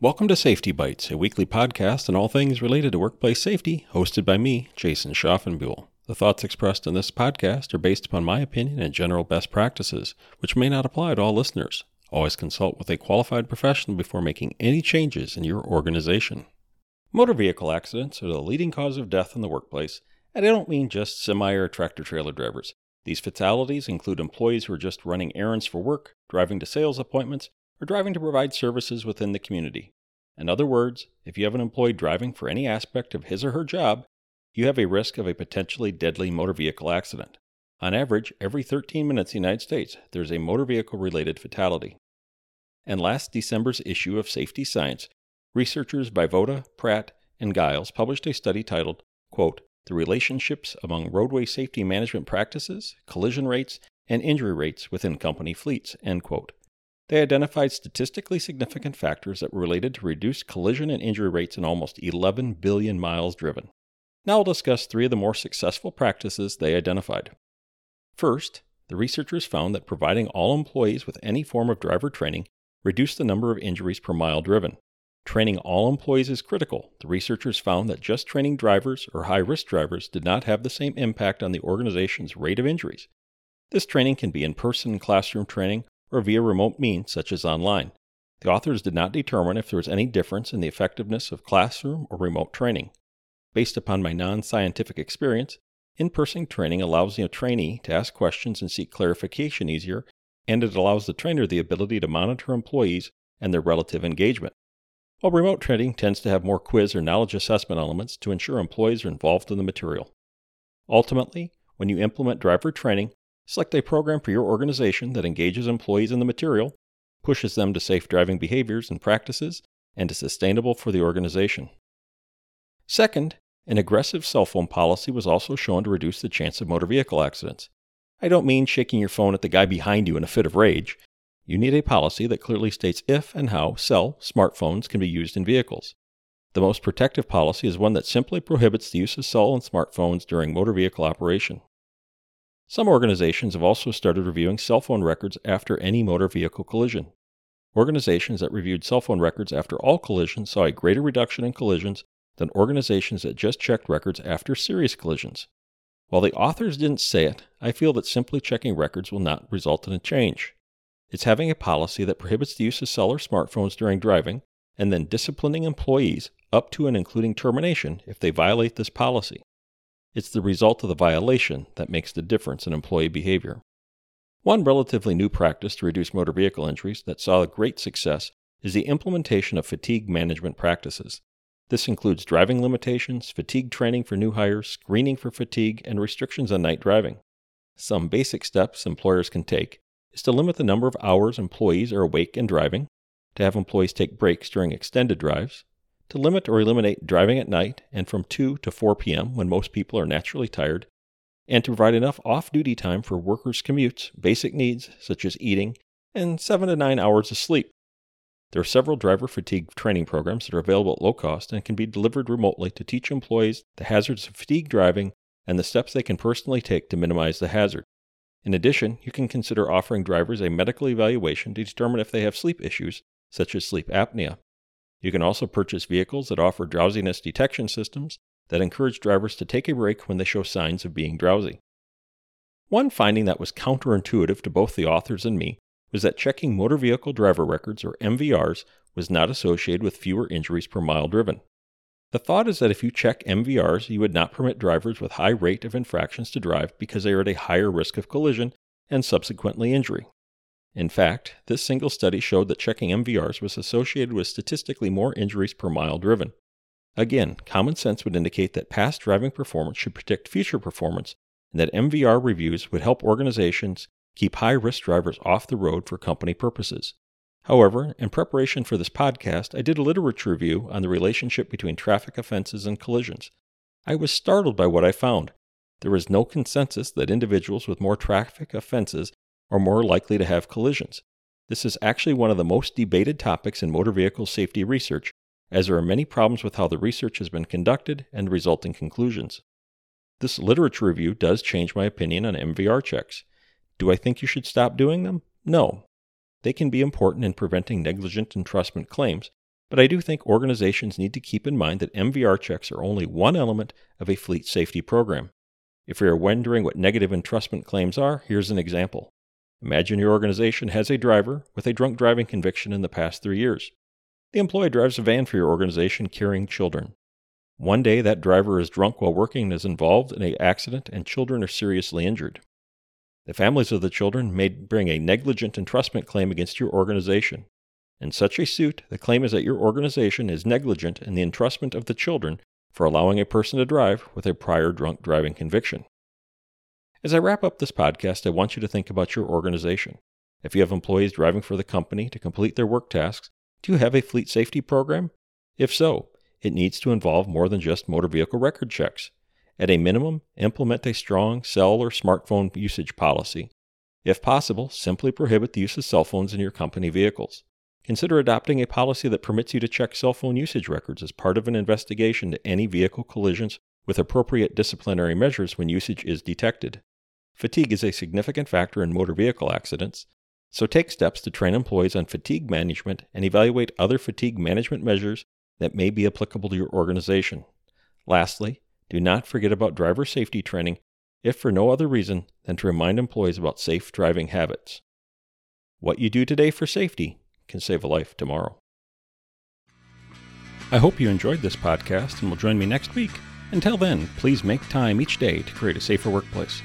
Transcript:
Welcome to Safety Bites, a weekly podcast on all things related to workplace safety, hosted by me, Jason Schaffenbuhl. The thoughts expressed in this podcast are based upon my opinion and general best practices, which may not apply to all listeners. Always consult with a qualified professional before making any changes in your organization. Motor vehicle accidents are the leading cause of death in the workplace, and I don't mean just semi or tractor trailer drivers. These fatalities include employees who are just running errands for work, driving to sales appointments, or driving to provide services within the community. In other words, if you have an employee driving for any aspect of his or her job, you have a risk of a potentially deadly motor vehicle accident. On average, every 13 minutes in the United States, there is a motor vehicle related fatality. In last December's issue of Safety Science, researchers Vojvoda, Pratt, and Giles published a study titled, quote, The Relationships Among Roadway Safety Management Practices, Collision Rates, and Injury Rates Within Company Fleets, end quote. They identified statistically significant factors that were related to reduced collision and injury rates in almost 11 billion miles driven. Now I'll discuss three of the more successful practices they identified. First, the researchers found that providing all employees with any form of driver training reduced the number of injuries per mile driven. Training all employees is critical. The researchers found that just training drivers or high risk drivers did not have the same impact on the organization's rate of injuries. This training can be in person classroom training or via remote means such as online. The authors did not determine if there was any difference in the effectiveness of classroom or remote training. Based upon my non scientific experience, in person training allows the trainee to ask questions and seek clarification easier, and it allows the trainer the ability to monitor employees and their relative engagement. While remote training tends to have more quiz or knowledge assessment elements to ensure employees are involved in the material. Ultimately, when you implement driver training, Select a program for your organization that engages employees in the material, pushes them to safe driving behaviors and practices, and is sustainable for the organization. Second, an aggressive cell phone policy was also shown to reduce the chance of motor vehicle accidents. I don't mean shaking your phone at the guy behind you in a fit of rage. You need a policy that clearly states if and how cell smartphones can be used in vehicles. The most protective policy is one that simply prohibits the use of cell and smartphones during motor vehicle operation. Some organizations have also started reviewing cell phone records after any motor vehicle collision. Organizations that reviewed cell phone records after all collisions saw a greater reduction in collisions than organizations that just checked records after serious collisions. While the authors didn't say it, I feel that simply checking records will not result in a change. It's having a policy that prohibits the use of cell or smartphones during driving, and then disciplining employees up to and including termination if they violate this policy. It's the result of the violation that makes the difference in employee behavior. One relatively new practice to reduce motor vehicle injuries that saw great success is the implementation of fatigue management practices. This includes driving limitations, fatigue training for new hires, screening for fatigue, and restrictions on night driving. Some basic steps employers can take is to limit the number of hours employees are awake and driving, to have employees take breaks during extended drives, to limit or eliminate driving at night and from 2 to 4 p.m. when most people are naturally tired, and to provide enough off duty time for workers' commutes, basic needs such as eating, and 7 to 9 hours of sleep. There are several driver fatigue training programs that are available at low cost and can be delivered remotely to teach employees the hazards of fatigue driving and the steps they can personally take to minimize the hazard. In addition, you can consider offering drivers a medical evaluation to determine if they have sleep issues, such as sleep apnea. You can also purchase vehicles that offer drowsiness detection systems that encourage drivers to take a break when they show signs of being drowsy. One finding that was counterintuitive to both the authors and me was that checking motor vehicle driver records, or MVRs, was not associated with fewer injuries per mile driven. The thought is that if you check MVRs, you would not permit drivers with high rate of infractions to drive because they are at a higher risk of collision and subsequently injury. In fact, this single study showed that checking MVRs was associated with statistically more injuries per mile driven. Again, common sense would indicate that past driving performance should predict future performance, and that MVR reviews would help organizations keep high risk drivers off the road for company purposes. However, in preparation for this podcast, I did a literature review on the relationship between traffic offenses and collisions. I was startled by what I found. There is no consensus that individuals with more traffic offenses are more likely to have collisions. This is actually one of the most debated topics in motor vehicle safety research, as there are many problems with how the research has been conducted and resulting conclusions. This literature review does change my opinion on MVR checks. Do I think you should stop doing them? No. They can be important in preventing negligent entrustment claims, but I do think organizations need to keep in mind that MVR checks are only one element of a fleet safety program. If you are wondering what negligent entrustment claims are, here's an example. Imagine your organization has a driver with a drunk driving conviction in the past three years. The employee drives a van for your organization carrying children. One day, that driver is drunk while working and is involved in an accident, and children are seriously injured. The families of the children may bring a negligent entrustment claim against your organization. In such a suit, the claim is that your organization is negligent in the entrustment of the children for allowing a person to drive with a prior drunk driving conviction. As I wrap up this podcast, I want you to think about your organization. If you have employees driving for the company to complete their work tasks, do you have a fleet safety program? If so, it needs to involve more than just motor vehicle record checks. At a minimum, implement a strong cell or smartphone usage policy. If possible, simply prohibit the use of cell phones in your company vehicles. Consider adopting a policy that permits you to check cell phone usage records as part of an investigation to any vehicle collisions with appropriate disciplinary measures when usage is detected. Fatigue is a significant factor in motor vehicle accidents, so take steps to train employees on fatigue management and evaluate other fatigue management measures that may be applicable to your organization. Lastly, do not forget about driver safety training, if for no other reason than to remind employees about safe driving habits. What you do today for safety can save a life tomorrow. I hope you enjoyed this podcast and will join me next week. Until then, please make time each day to create a safer workplace.